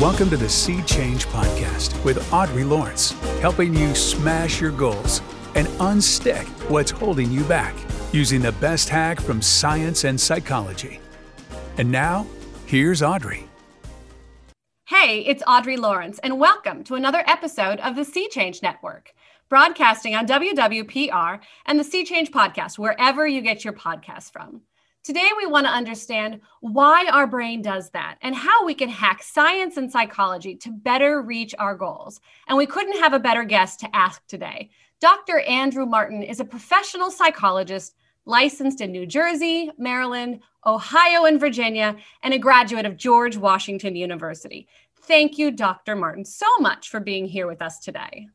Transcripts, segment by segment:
Welcome to the Sea Change Podcast with Audrey Lawrence, helping you smash your goals and unstick what's holding you back using the best hack from science and psychology. And now, here's Audrey. Hey, it's Audrey Lawrence, and welcome to another episode of the Sea Change Network, broadcasting on WWPR and the Sea Change Podcast, wherever you get your podcasts from. Today, we want to understand why our brain does that and how we can hack science and psychology to better reach our goals. And we couldn't have a better guest to ask today. Dr. Andrew Martin is a professional psychologist licensed in New Jersey, Maryland, Ohio, and Virginia, and a graduate of George Washington University. Thank you, Dr. Martin, so much for being here with us today.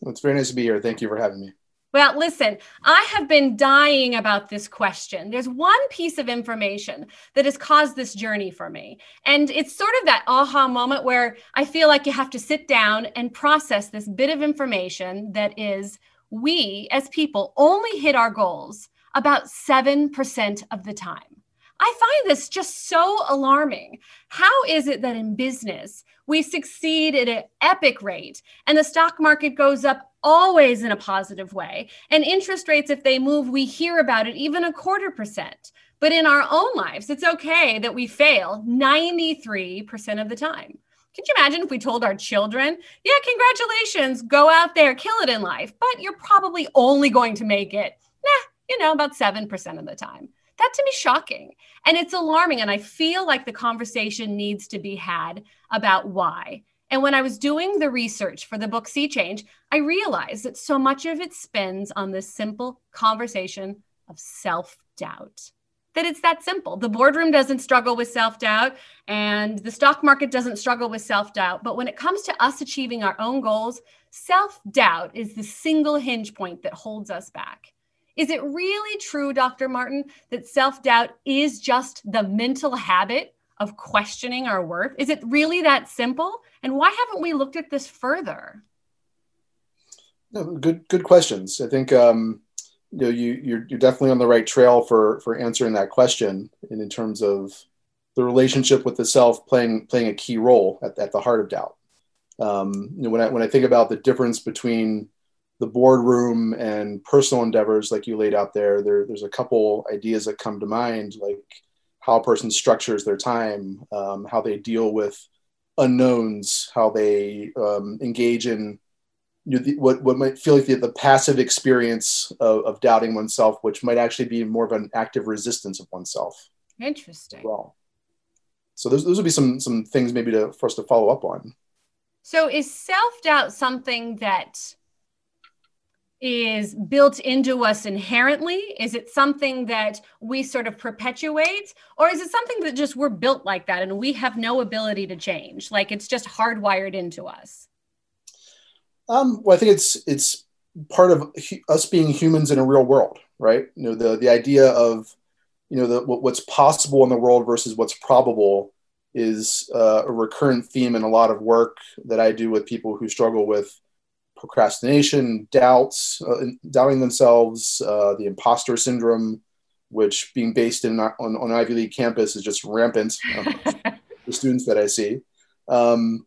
Well, it's very nice to be here. Thank you for having me. Well, listen, I have been dying about this question. There's one piece of information that has caused this journey for me. And it's sort of that aha moment where I feel like you have to sit down and process this bit of information that is we as people only hit our goals about 7% of the time. I find this just so alarming. How is it that in business we succeed at an epic rate and the stock market goes up always in a positive way. And interest rates, if they move, we hear about it even a quarter percent. But in our own lives, it's okay that we fail 93% of the time. Could you imagine if we told our children, yeah, congratulations, go out there, kill it in life, but you're probably only going to make it, nah, you know, about 7% of the time? That to me shocking. And it's alarming. And I feel like the conversation needs to be had about why. And when I was doing the research for the book Sea Change, I realized that so much of it spins on this simple conversation of self doubt. That it's that simple. The boardroom doesn't struggle with self doubt, and the stock market doesn't struggle with self doubt. But when it comes to us achieving our own goals, self doubt is the single hinge point that holds us back. Is it really true, Dr. Martin, that self doubt is just the mental habit of questioning our worth? Is it really that simple? And why haven't we looked at this further? No, good, good questions. I think um, you know you you're, you're definitely on the right trail for for answering that question, and in terms of the relationship with the self playing playing a key role at, at the heart of doubt. Um, you know, when I when I think about the difference between the boardroom and personal endeavors, like you laid out there, there there's a couple ideas that come to mind, like how a person structures their time, um, how they deal with unknowns, how they um, engage in you know, the, what, what might feel like the, the passive experience of, of, doubting oneself, which might actually be more of an active resistance of oneself. Interesting. Well, so those, those would be some some things maybe to for us to follow up on. So is self doubt something that is built into us inherently? Is it something that we sort of perpetuate? Or is it something that just we're built like that and we have no ability to change? Like it's just hardwired into us? Um, well, I think it's it's part of us being humans in a real world, right? You know, the the idea of you know the, what's possible in the world versus what's probable is uh, a recurrent theme in a lot of work that I do with people who struggle with procrastination, doubts, uh, doubting themselves, uh, the imposter syndrome, which being based in on, on Ivy League campus is just rampant. the students that I see, um,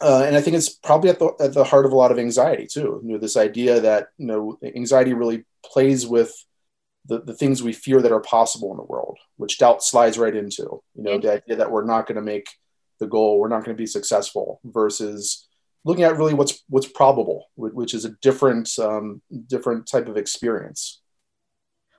uh, and I think it's probably at the at the heart of a lot of anxiety too. You know, this idea that you know anxiety really plays with the, the things we fear that are possible in the world, which doubt slides right into. You know, the idea that we're not going to make the goal, we're not going to be successful, versus looking at really what's what's probable, which is a different um, different type of experience.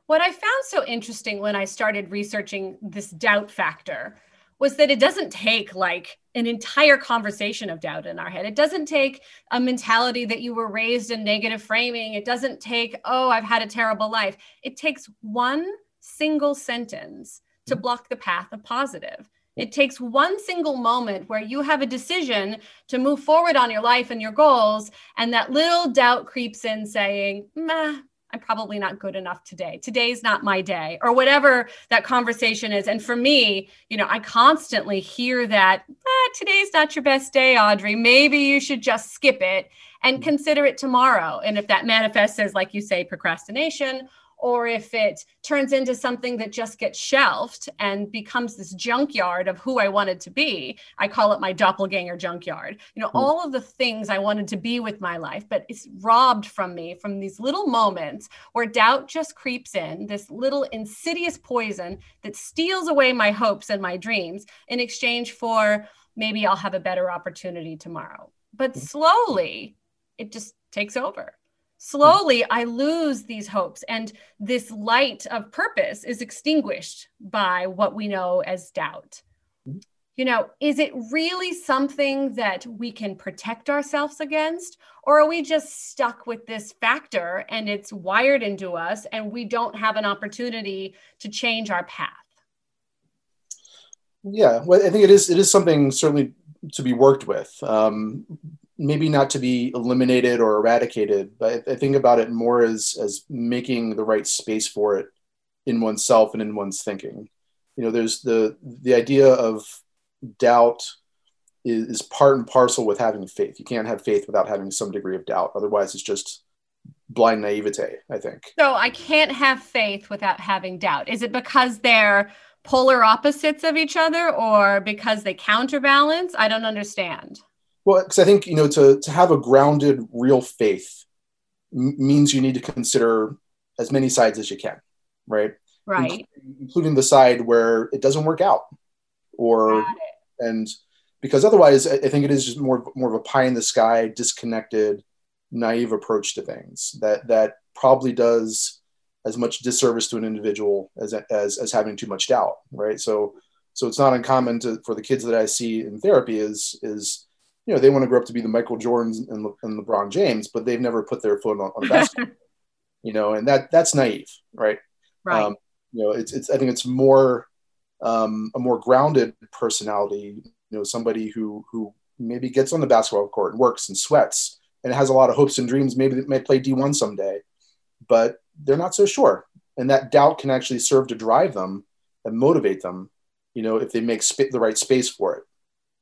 What I found so interesting when I started researching this doubt factor was that it doesn't take like an entire conversation of doubt in our head. It doesn't take a mentality that you were raised in negative framing. It doesn't take, oh, I've had a terrible life. It takes one single sentence to mm-hmm. block the path of positive. It takes one single moment where you have a decision to move forward on your life and your goals, and that little doubt creeps in saying, Meh, I'm probably not good enough today. Today's not my day, or whatever that conversation is. And for me, you know, I constantly hear that ah, today's not your best day, Audrey. Maybe you should just skip it and consider it tomorrow. And if that manifests as, like you say, procrastination or if it turns into something that just gets shelved and becomes this junkyard of who I wanted to be. I call it my doppelganger junkyard. You know, mm. all of the things I wanted to be with my life, but it's robbed from me from these little moments where doubt just creeps in, this little insidious poison that steals away my hopes and my dreams in exchange for maybe I'll have a better opportunity tomorrow. But mm. slowly, it just takes over slowly I lose these hopes, and this light of purpose is extinguished by what we know as doubt. Mm-hmm. You know, is it really something that we can protect ourselves against? Or are we just stuck with this factor and it's wired into us and we don't have an opportunity to change our path? Yeah, well, I think it is. It is something certainly to be worked with. Um, maybe not to be eliminated or eradicated, but I think about it more as as making the right space for it in oneself and in one's thinking. You know, there's the the idea of doubt is, is part and parcel with having faith. You can't have faith without having some degree of doubt. Otherwise, it's just blind naivete. I think. So I can't have faith without having doubt. Is it because they're polar opposites of each other, or because they counterbalance? I don't understand. Well, because I think you know to to have a grounded, real faith m- means you need to consider as many sides as you can, right? Right. Including, including the side where it doesn't work out, or and because otherwise, I, I think it is just more more of a pie in the sky, disconnected, naive approach to things that that probably does as much disservice to an individual as as as having too much doubt, right? So so it's not uncommon to for the kids that I see in therapy is is you know, they want to grow up to be the Michael Jordans and, Le- and LeBron James, but they've never put their foot on, on a basketball. you know, and that that's naive, right? Right. Um, you know, it's it's I think it's more um, a more grounded personality. You know, somebody who who maybe gets on the basketball court and works and sweats and has a lot of hopes and dreams. Maybe they may play D1 someday, but they're not so sure. And that doubt can actually serve to drive them and motivate them. You know, if they make sp- the right space for it.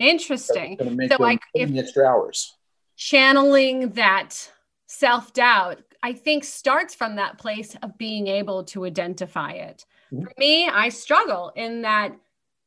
Interesting. So like if extra hours. Channeling that self-doubt, I think starts from that place of being able to identify it. Mm-hmm. For me, I struggle in that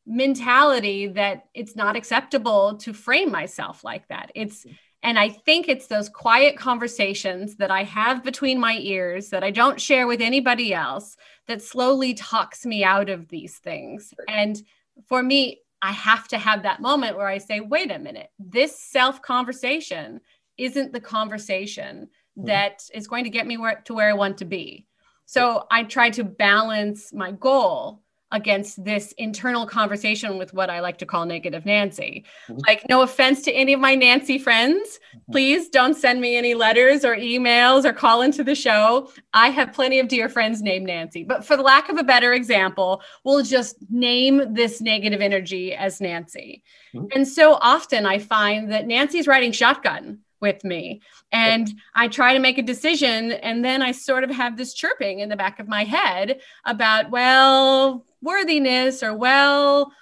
mentality that it's not acceptable to frame myself like that. It's and I think it's those quiet conversations that I have between my ears that I don't share with anybody else that slowly talks me out of these things. And for me, I have to have that moment where I say, wait a minute, this self conversation isn't the conversation mm-hmm. that is going to get me where, to where I want to be. So I try to balance my goal against this internal conversation with what I like to call negative Nancy. Mm-hmm. Like, no offense to any of my Nancy friends. Mm-hmm. Please don't send me any letters or emails or call into the show. I have plenty of dear friends named Nancy. But for the lack of a better example, we'll just name this negative energy as Nancy. Mm-hmm. And so often I find that Nancy's riding shotgun with me. And I try to make a decision. And then I sort of have this chirping in the back of my head about, well, worthiness or, well,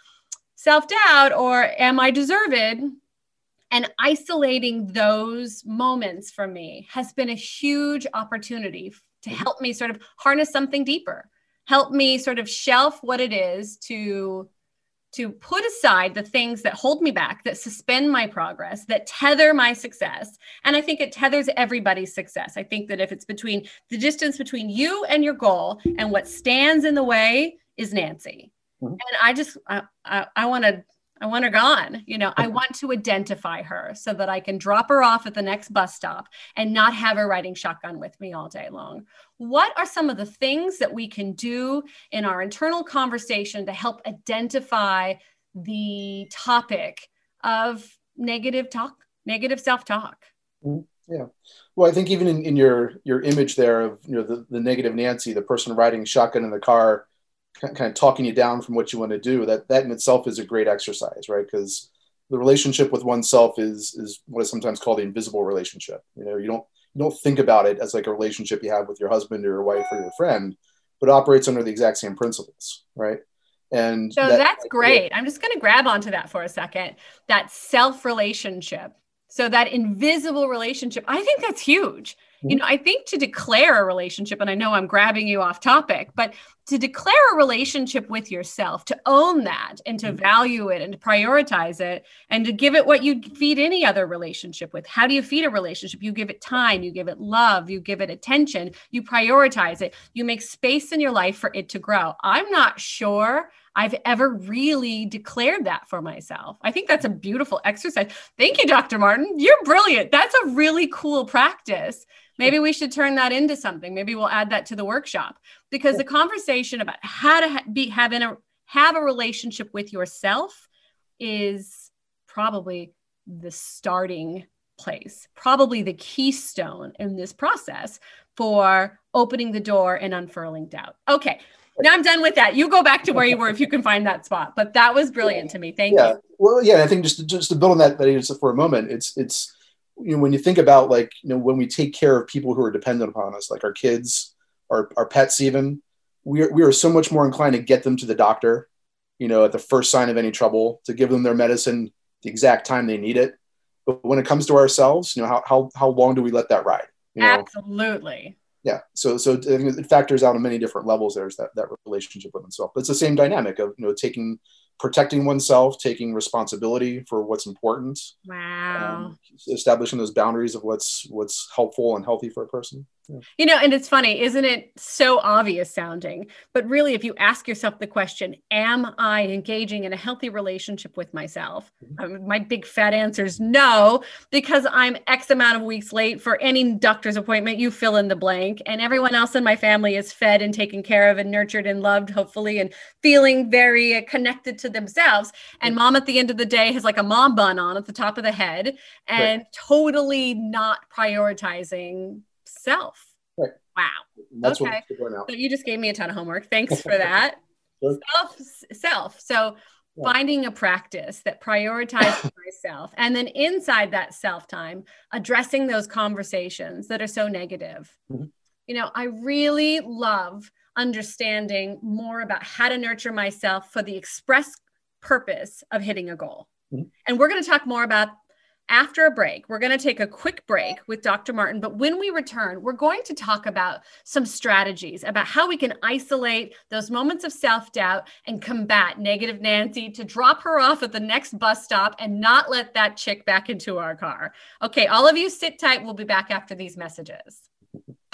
self doubt or am I deserved? And isolating those moments from me has been a huge opportunity to mm-hmm. help me sort of harness something deeper, help me sort of shelf what it is to to put aside the things that hold me back, that suspend my progress, that tether my success. And I think it tethers everybody's success. I think that if it's between the distance between you and your goal and what stands in the way is Nancy. Mm-hmm. And I just, I, I, I want to I want her gone. You know, I want to identify her so that I can drop her off at the next bus stop and not have her riding shotgun with me all day long. What are some of the things that we can do in our internal conversation to help identify the topic of negative talk, negative self-talk? Mm-hmm. Yeah. Well, I think even in, in your your image there of you know the, the negative Nancy, the person riding shotgun in the car, kind of talking you down from what you want to do that that in itself is a great exercise right? Because the relationship with oneself is is what is sometimes called the invisible relationship. You know you don't you don't think about it as like a relationship you have with your husband or your wife or your friend but operates under the exact same principles right? And so that, that's great. I'm just going to grab onto that for a second. That self relationship so that invisible relationship i think that's huge mm-hmm. You know, I think to declare a relationship, and I know I'm grabbing you off topic, but to declare a relationship with yourself, to own that and to mm-hmm. value it and to prioritize it and to give it what you feed any other relationship with. How do you feed a relationship? You give it time, you give it love, you give it attention, you prioritize it, you make space in your life for it to grow. I'm not sure I've ever really declared that for myself. I think that's a beautiful exercise. Thank you, Dr. Martin. You're brilliant. That's a really cool practice. Maybe we should turn that into something. Maybe we'll add that to the workshop because the conversation about how to be having a have a relationship with yourself is probably the starting place, probably the keystone in this process for opening the door and unfurling doubt. Okay, now I'm done with that. You go back to where you were if you can find that spot. But that was brilliant to me. Thank yeah. you. Well, yeah, I think just to, just to build on that, that for a moment, it's it's you know when you think about like you know when we take care of people who are dependent upon us, like our kids, our our pets, even we are, we are so much more inclined to get them to the doctor, you know, at the first sign of any trouble, to give them their medicine the exact time they need it. But when it comes to ourselves, you know, how how how long do we let that ride? You know? Absolutely yeah. So so it factors out on many different levels there's that that relationship with oneself. But it's the same dynamic of you know taking protecting oneself taking responsibility for what's important. Wow. Um, establishing those boundaries of what's what's helpful and healthy for a person. You know, and it's funny, isn't it so obvious sounding? But really, if you ask yourself the question, Am I engaging in a healthy relationship with myself? Mm-hmm. Um, my big fat answer is no, because I'm X amount of weeks late for any doctor's appointment. You fill in the blank, and everyone else in my family is fed and taken care of and nurtured and loved, hopefully, and feeling very uh, connected to themselves. And mom at the end of the day has like a mom bun on at the top of the head and right. totally not prioritizing self. Right. Wow. That's okay. So you just gave me a ton of homework. Thanks for that. self, self. So yeah. finding a practice that prioritizes myself, and then inside that self time, addressing those conversations that are so negative. Mm-hmm. You know, I really love understanding more about how to nurture myself for the express purpose of hitting a goal. Mm-hmm. And we're going to talk more about after a break, we're going to take a quick break with Dr. Martin. But when we return, we're going to talk about some strategies about how we can isolate those moments of self doubt and combat negative Nancy to drop her off at the next bus stop and not let that chick back into our car. Okay, all of you sit tight. We'll be back after these messages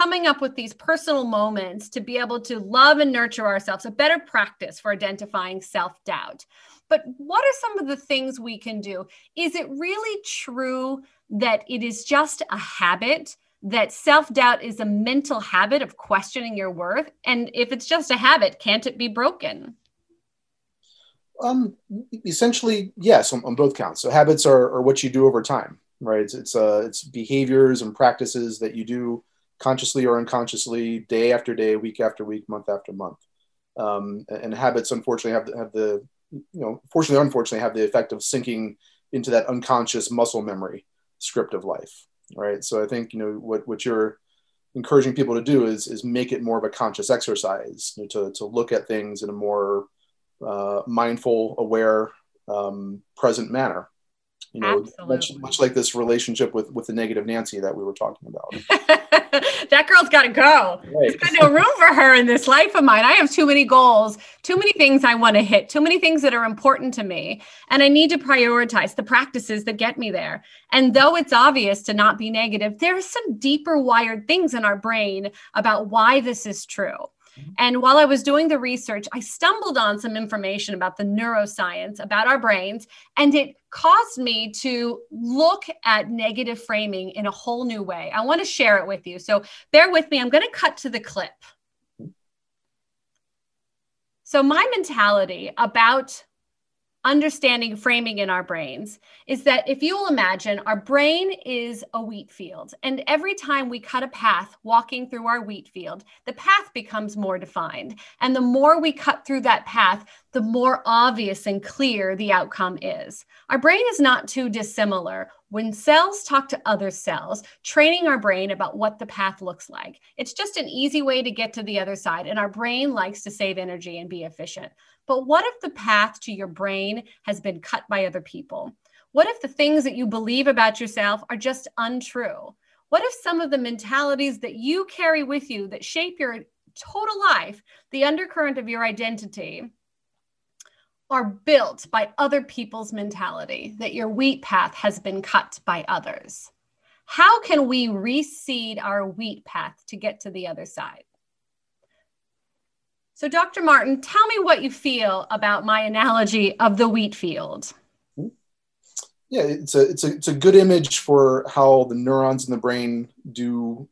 coming up with these personal moments to be able to love and nurture ourselves, a better practice for identifying self doubt. But what are some of the things we can do? Is it really true that it is just a habit? That self doubt is a mental habit of questioning your worth? And if it's just a habit, can't it be broken? Um, essentially, yes, on, on both counts. So habits are, are, what you do over time, right? It's it's, uh, it's behaviors and practices that you do consciously or unconsciously, day after day, week after week, month after month. Um, and habits, unfortunately, have have the you know, fortunately unfortunately, have the effect of sinking into that unconscious muscle memory script of life. Right. So I think, you know, what, what you're encouraging people to do is, is make it more of a conscious exercise you know, to, to look at things in a more uh, mindful, aware, um, present manner. You know, much, much like this relationship with, with the negative Nancy that we were talking about. that girl's got to go. Right. There's no room for her in this life of mine. I have too many goals, too many things I want to hit, too many things that are important to me. And I need to prioritize the practices that get me there. And though it's obvious to not be negative, there are some deeper wired things in our brain about why this is true. Mm-hmm. And while I was doing the research, I stumbled on some information about the neuroscience, about our brains, and it caused me to look at negative framing in a whole new way. I want to share it with you. So bear with me. I'm going to cut to the clip. So, my mentality about understanding framing in our brains is that if you will imagine our brain is a wheat field and every time we cut a path walking through our wheat field the path becomes more defined. And the more we cut through that path the more obvious and clear the outcome is. Our brain is not too dissimilar. When cells talk to other cells training our brain about what the path looks like it's just an easy way to get to the other side and our brain likes to save energy and be efficient but what if the path to your brain has been cut by other people? What if the things that you believe about yourself are just untrue? What if some of the mentalities that you carry with you that shape your total life, the undercurrent of your identity, are built by other people's mentality, that your wheat path has been cut by others? How can we reseed our wheat path to get to the other side? So, Dr. Martin, tell me what you feel about my analogy of the wheat field. Yeah, it's a it's a it's a good image for how the neurons in the brain do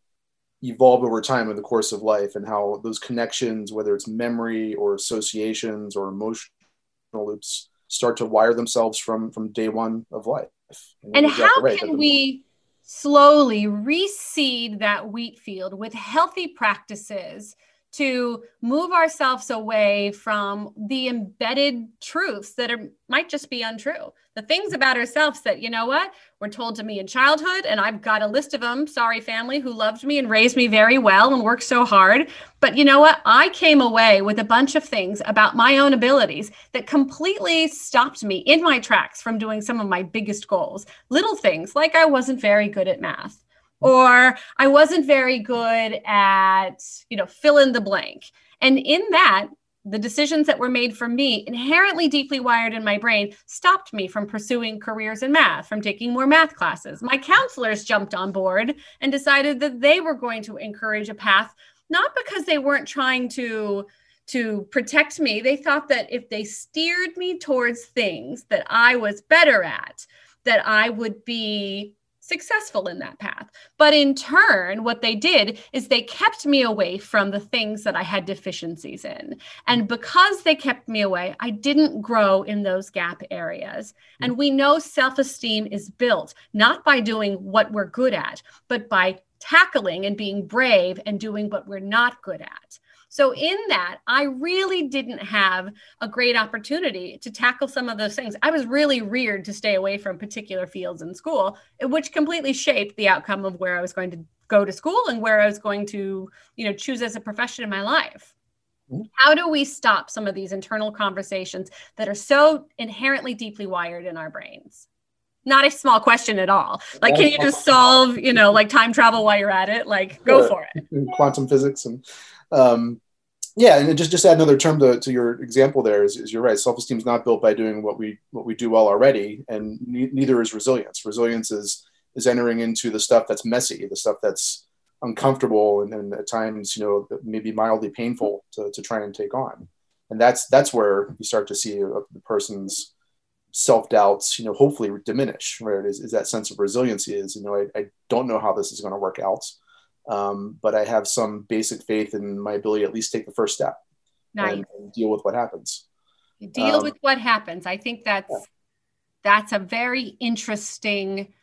evolve over time in the course of life and how those connections, whether it's memory or associations or emotional loops, start to wire themselves from from day one of life. And, and how right, can we slowly reseed that wheat field with healthy practices to move ourselves away from the embedded truths that are might just be untrue. The things about ourselves that you know what? Were told to me in childhood and i've got a list of them sorry family who loved me and raised me very well and worked so hard. But you know what? I came away with a bunch of things about my own abilities that completely stopped me in my tracks from doing some of my biggest goals. Little things like i wasn't very good at math or I wasn't very good at, you know, fill in the blank. And in that, the decisions that were made for me, inherently deeply wired in my brain, stopped me from pursuing careers in math, from taking more math classes. My counselors jumped on board and decided that they were going to encourage a path, not because they weren't trying to to protect me. They thought that if they steered me towards things that I was better at, that I would be successful in that path. But in turn, what they did is they kept me away from the things that I had deficiencies in. And because they kept me away, I didn't grow in those gap areas. Hmm. And we know self esteem is built not by doing what we're good at, but by tackling and being brave and doing what we're not good at. So, in that, I really didn't have a great opportunity to tackle some of those things. I was really reared to stay away from particular fields in school, which completely shaped the outcome of where I was going to go to school and where I was going to, you know, choose as a profession in my life. How do we stop some of these internal conversations that are so inherently deeply wired in our brains? Not a small question at all. Like, can you just solve, you know, like time travel while you're at it? Like, go for it. Quantum physics and um, yeah, and just just add another term to, to your example there is, is you're right. Self esteem is not built by doing what we what we do well already, and ne- neither is resilience. Resilience is is entering into the stuff that's messy, the stuff that's uncomfortable, and, and at times you know maybe mildly painful to, to try and take on. And that's that's where you start to see a, the person's self doubts, you know, hopefully diminish. Right? Is, is that sense of resiliency? Is you know I, I don't know how this is going to work out um, but I have some basic faith in my ability to at least take the first step nice. and, and, deal with what happens. Deal um, with what happens. I think that's yeah. that's a very interesting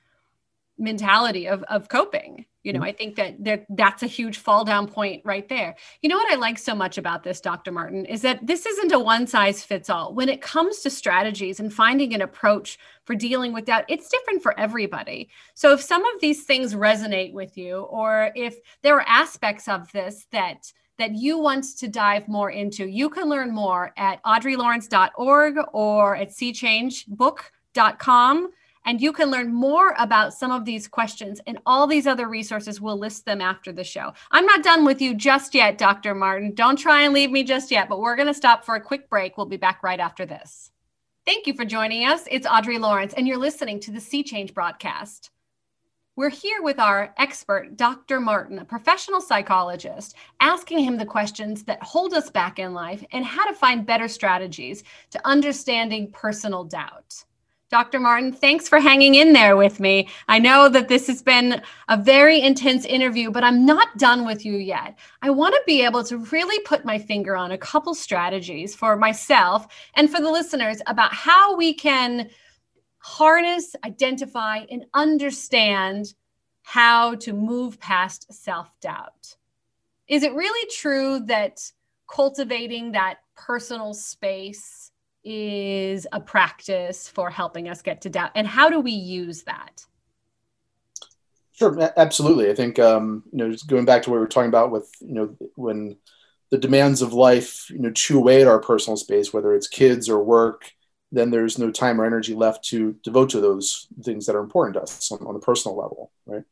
mentality of, of coping you know mm-hmm. i think that, that that's a huge fall down point right there. You know what i like so much about this dr martin is that this isn't a one size fits all. When it comes to strategies and finding an approach for dealing with doubt, it's different for everybody. So if some of these things resonate with you or if there are aspects of this that that you want to dive more into you can learn more at audreylawrence.org or at seechangebook.com and you can learn more about some of these questions and all these other resources. We'll list them after the show. I'm not done with you just yet, Dr. Martin. Don't try and leave me just yet, but we're going to stop for a quick break. We'll be back right after this. Thank you for joining us. It's Audrey Lawrence, and you're listening to the Sea Change broadcast. We're here with our expert, Dr. Martin, a professional psychologist, asking him the questions that hold us back in life and how to find better strategies to understanding personal doubt. Dr. Martin, thanks for hanging in there with me. I know that this has been a very intense interview, but I'm not done with you yet. I want to be able to really put my finger on a couple strategies for myself and for the listeners about how we can harness, identify, and understand how to move past self doubt. Is it really true that cultivating that personal space? Is a practice for helping us get to doubt. And how do we use that? Sure absolutely. I think um, you know just going back to what we were talking about with you know when the demands of life you know chew away at our personal space whether it's kids or work then there's no time or energy left to devote to those things that are important to us on, on a personal level right?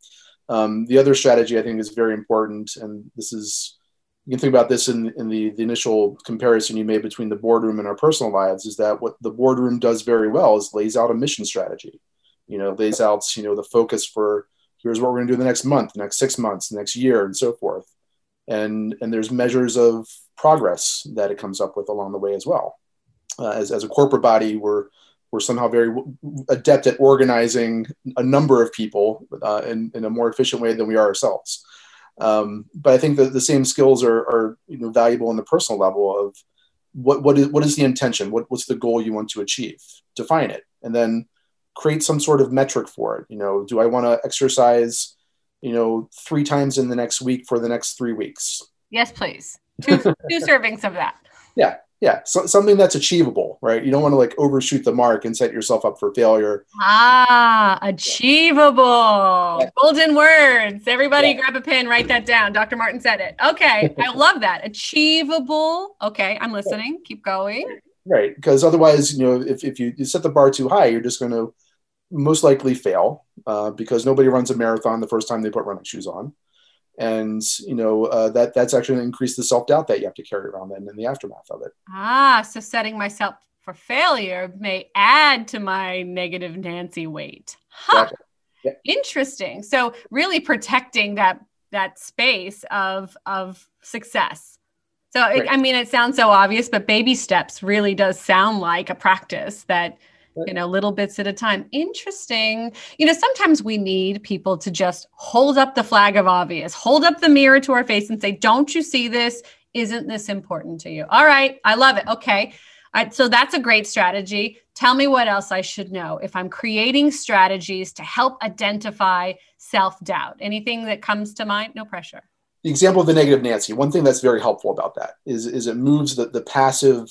Um, the other strategy I think is very important, and this is you can think about this in, in the, the initial comparison you made between the boardroom and our personal lives is that what the boardroom does very well is lays out a mission strategy. You know lays out you know the focus for here's what we're going to do the next month next six months next year and so forth. And and there's measures of progress that it comes up with along the way as well. Uh, as, as a corporate body we're we're somehow very adept at organizing a number of people uh, in, in a more efficient way than we are ourselves um, but I think that the same skills are, are you know valuable in the personal level of what what is what is the intention? What what's the goal you want to achieve? Define it, and then create some sort of metric for it. You know, do I want to exercise, you know, three times in the next week for the next three weeks? Yes, please. Two two servings of that. Yeah, yeah so, something that's achievable right? You don't want to like overshoot the mark and set yourself up for failure. Ah achievable. Yeah. golden words. Everybody yeah. grab a pen write that down. Dr martin said it. Okay i love that. Achievable. Okay i'm listening. Keep going. Right because otherwise you know if, if you, you set the bar too high you're just going to most likely fail uh, because nobody runs a marathon the first time they put running shoes on and you know uh, that that's actually going to increase the self-doubt that you have to carry around then in the aftermath of it ah so setting myself for failure may add to my negative nancy weight huh. Exactly. Yeah. interesting so really protecting that that space of of success so it, i mean it sounds so obvious but baby steps really does sound like a practice that you know little bits at a time. Interesting. You know sometimes we need people to just hold up the flag of obvious hold up the mirror to our face and say don't you see this? Isn't this important to you? All right i love it. Okay. So that's a great strategy. Tell me what else i should know if i'm creating strategies to help identify self-doubt. Anything that comes to mind? No pressure. The example of the negative nancy one thing that's very helpful about that is, is it moves the, the passive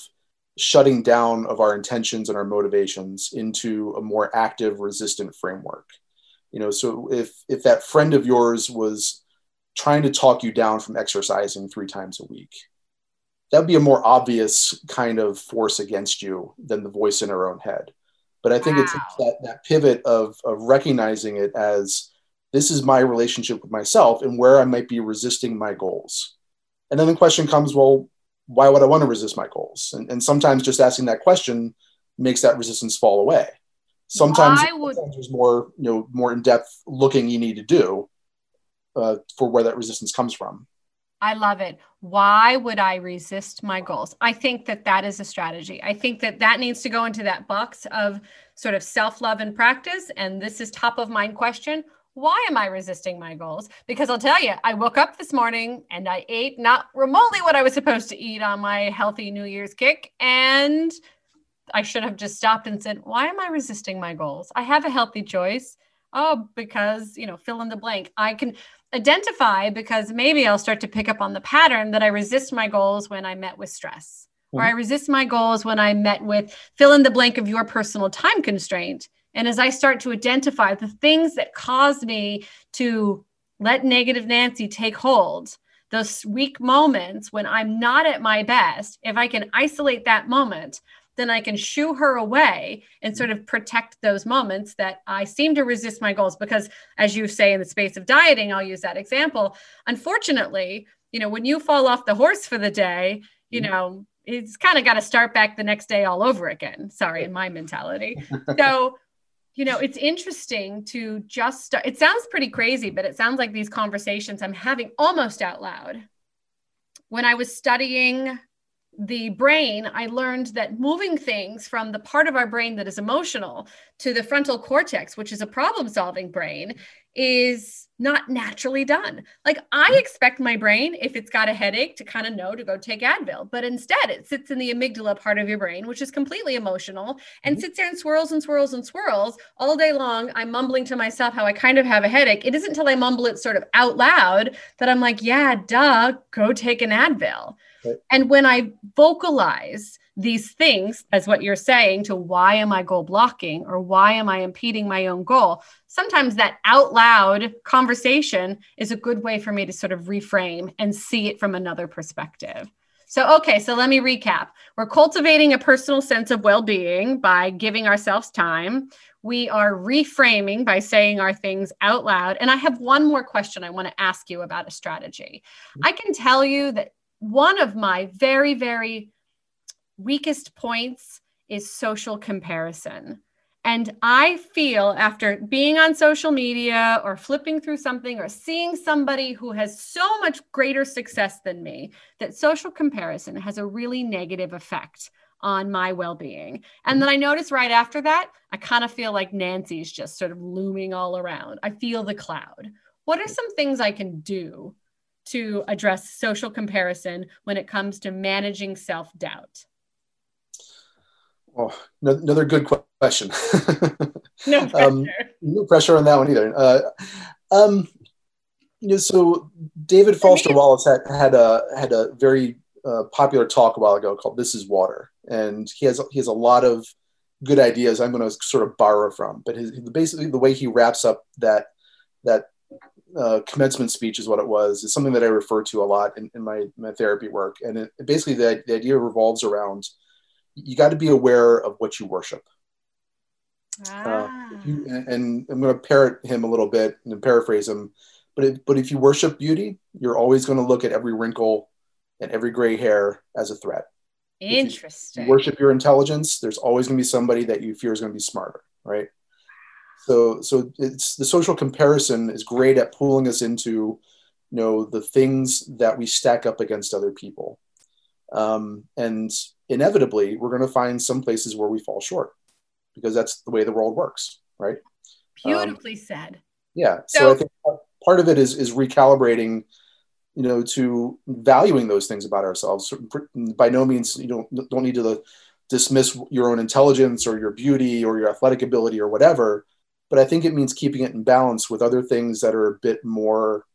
shutting down of our intentions and our motivations into a more active resistant framework. You know so if if that friend of yours was trying to talk you down from exercising three times a week that would be a more obvious kind of force against you than the voice in our own head. But i think wow. it's that, that pivot of, of recognizing it as this is my relationship with myself and where i might be resisting my goals. And then the question comes well why would I want to resist my goals? And, and sometimes just asking that question makes that resistance fall away. Sometimes, would, sometimes there's more, you know, more in depth looking you need to do uh, for where that resistance comes from. I love it. Why would I resist my goals? I think that that is a strategy. I think that that needs to go into that box of sort of self love and practice. And this is top of mind question why am I resisting my goals? Because I'll tell you, I woke up this morning and I ate not remotely what I was supposed to eat on my healthy New Year's kick. And I should have just stopped and said, Why am I resisting my goals? I have a healthy choice. Oh, because, you know, fill in the blank. I can identify because maybe I'll start to pick up on the pattern that I resist my goals when I met with stress, mm-hmm. or I resist my goals when I met with fill in the blank of your personal time constraint and as I start to identify the things that cause me to let negative Nancy take hold, those weak moments when I'm not at my best, if I can isolate that moment, then I can shoo her away and sort of protect those moments that I seem to resist my goals. Because, as you say, in the space of dieting, I'll use that example. Unfortunately, you know, when you fall off the horse for the day, you mm-hmm. know, it's kind of got to start back the next day all over again. Sorry, in my mentality. So, you know, it's interesting to just start. It sounds pretty crazy, but it sounds like these conversations I'm having almost out loud. When I was studying the brain, I learned that moving things from the part of our brain that is emotional to the frontal cortex, which is a problem solving brain, is not naturally done. Like I mm-hmm. expect my brain, if it's got a headache, to kind of know to go take Advil, but instead it sits in the amygdala part of your brain, which is completely emotional and mm-hmm. sits there and swirls and swirls and swirls all day long. I'm mumbling to myself how I kind of have a headache. It isn't until I mumble it sort of out loud that I'm like, yeah, duh, go take an Advil. Right. And when I vocalize these things as what you're saying to why am I goal blocking or why am I impeding my own goal? Sometimes that out loud conversation is a good way for me to sort of reframe and see it from another perspective. So, okay, so let me recap. We're cultivating a personal sense of well being by giving ourselves time. We are reframing by saying our things out loud. And I have one more question I want to ask you about a strategy. Mm-hmm. I can tell you that one of my very, very weakest points is social comparison. And I feel after being on social media or flipping through something or seeing somebody who has so much greater success than me that social comparison has a really negative effect on my well being. And then I notice right after that, I kind of feel like Nancy's just sort of looming all around. I feel the cloud. What are some things I can do to address social comparison when it comes to managing self doubt? Oh, another good question. no um, pressure. Um, no pressure on that one either. Uh, um, you know, so David Foster Wallace had, had a had a very uh, popular talk a while ago called "This Is Water," and he has he has a lot of good ideas. I'm going to sort of borrow from, but his, basically the way he wraps up that that uh, commencement speech is what it was. Is something that I refer to a lot in, in my my therapy work, and it, basically the, the idea revolves around you got to be aware of what you worship. Ah. Uh, you, and I'm going to parrot him a little bit and paraphrase him, but it, but if you worship beauty, you're always going to look at every wrinkle and every gray hair as a threat. Interesting. You worship your intelligence. There's always going to be somebody that you fear is going to be smarter, right? So so it's the social comparison is great at pulling us into you know the things that we stack up against other people. Um, and inevitably, we're going to find some places where we fall short because that's the way the world works, right? Beautifully um, said. Yeah. So, so I think part of it is is recalibrating, you know, to valuing those things about ourselves. By no means you don't don't need to dismiss your own intelligence or your beauty or your athletic ability or whatever, but I think it means keeping it in balance with other things that are a bit more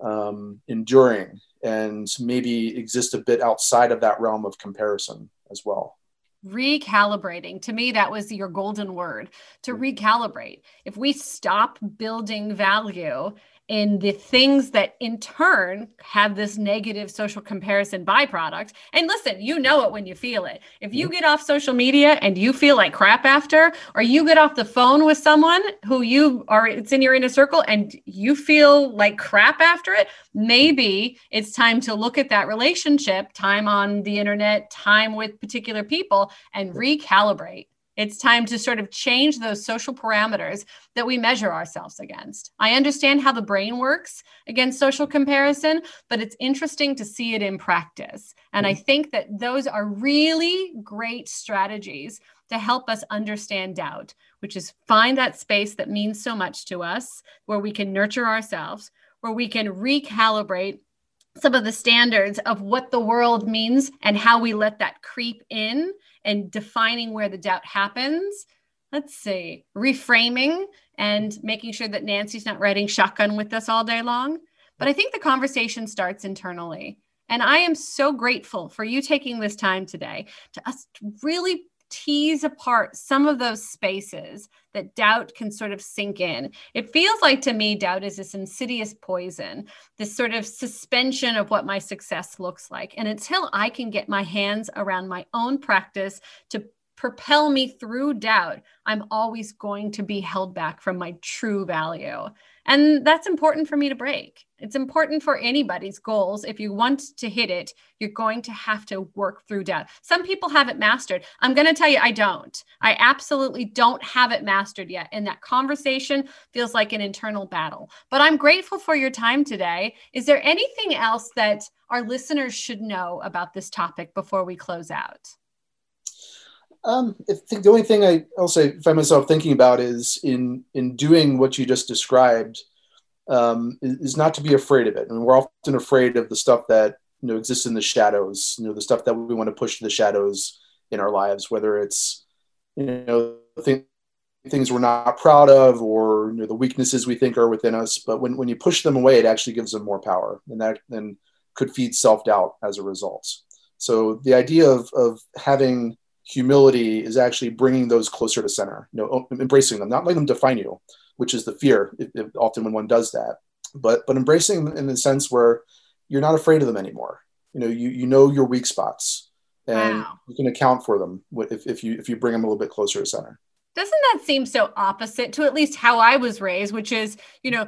um, enduring and maybe exist a bit outside of that realm of comparison as well. Recalibrating. To me that was your golden word to mm. recalibrate. If we stop building value in the things that in turn have this negative social comparison byproduct. And listen, you know it when you feel it. If you get off social media and you feel like crap after, or you get off the phone with someone who you are, it's in your inner circle and you feel like crap after it, maybe it's time to look at that relationship, time on the internet, time with particular people, and recalibrate it's time to sort of change those social parameters that we measure ourselves against. I understand how the brain works against social comparison, but it's interesting to see it in practice. And I mm-hmm. think that those are really great strategies to help us understand doubt, which is find that space that means so much to us, where we can nurture ourselves, where we can recalibrate some of the standards of what the world means and how we let that creep in and defining where the doubt happens. Let's see, reframing and making sure that Nancy's not riding shotgun with us all day long. But I think the conversation starts internally. And I am so grateful for you taking this time today to us really tease apart some of those spaces that doubt can sort of sink in. It feels like to me, doubt is this insidious poison, this sort of suspension of what my success looks like. And until I can get my hands around my own practice to propel me through doubt, I'm always going to be held back from my true value. And that's important for me to break. It's important for anybody's goals. If you want to hit it, you're going to have to work through doubt. Some people have it mastered. I'm going to tell you, I don't. I absolutely don't have it mastered yet. And that conversation feels like an internal battle. But I'm grateful for your time today. Is there anything else that our listeners should know about this topic before we close out? Um, I think the only thing I, I'll find myself thinking about is in in doing what you just described, um, is, not to be afraid of it. I and mean, we're often afraid of the stuff that you know exists in the shadows. You know, the stuff that we want to push to the shadows in our lives, whether it's you know th- things we're not proud of or you know, the weaknesses we think are within us. But when when you push them away, it actually gives them more power, and that then could feed self doubt as a result. So the idea of of having humility is actually bringing those closer to center, you know, embracing them, not letting them define you, which is the fear if, if often when one does that, but but embracing them in the sense where you're not afraid of them anymore. you know you you know your weak spots and Wow. you can account for them if, if you if you bring them a little bit closer to center Doesn't that seem so opposite to at least how I was raised, which is, you know,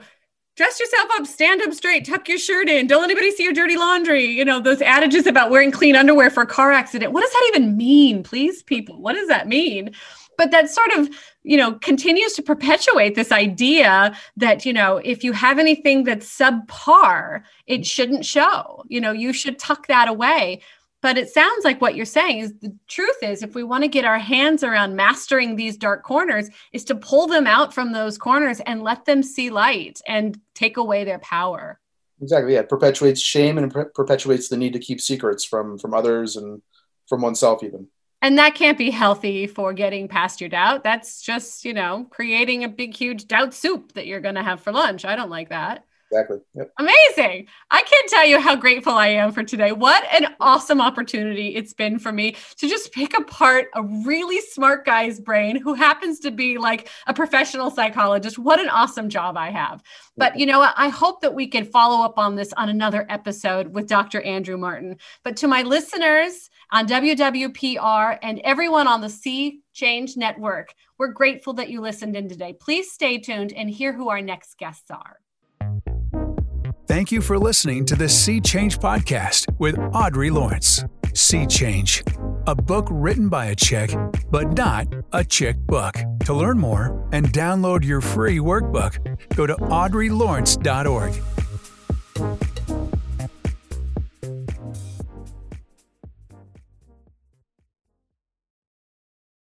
dress yourself up, stand up straight, tuck your shirt in, don't let anybody see your dirty laundry. You know, those adages about wearing clean underwear for a car accident. What does that even mean, please, people? What does that mean? But that sort of, you know, continues to perpetuate this idea that, you know, if you have anything that's subpar, it shouldn't show. You know, you should tuck that away. But it sounds like what you're saying is the truth is if we want to get our hands around mastering these dark corners, is to pull them out from those corners and let them see light and take away their power. exactly yeah it perpetuates shame and per- perpetuates the need to keep secrets from from others and from oneself even And that can't be healthy for getting past your doubt. That's just, you know, creating a big, huge doubt soup that you're going to have for lunch. I don't like that. Exactly yep Amazing. I can't tell you how grateful I am for today. What an awesome opportunity it's been for me to just pick apart a really smart guy's brain who happens to be like a professional psychologist. What an awesome job I have. But you know what? I hope that we can follow up on this on another episode with Dr. Andrew Martin. But to my listeners on WWPR and everyone on the Sea Change Network, we're grateful that you listened in today. Please stay tuned and hear who our next guests are. Thank you for listening to the Sea Change Podcast with Audrey Lawrence. Sea Change, a book written by a chick, but not a chick book. To learn more and download your free workbook, go to audreylawrence.org.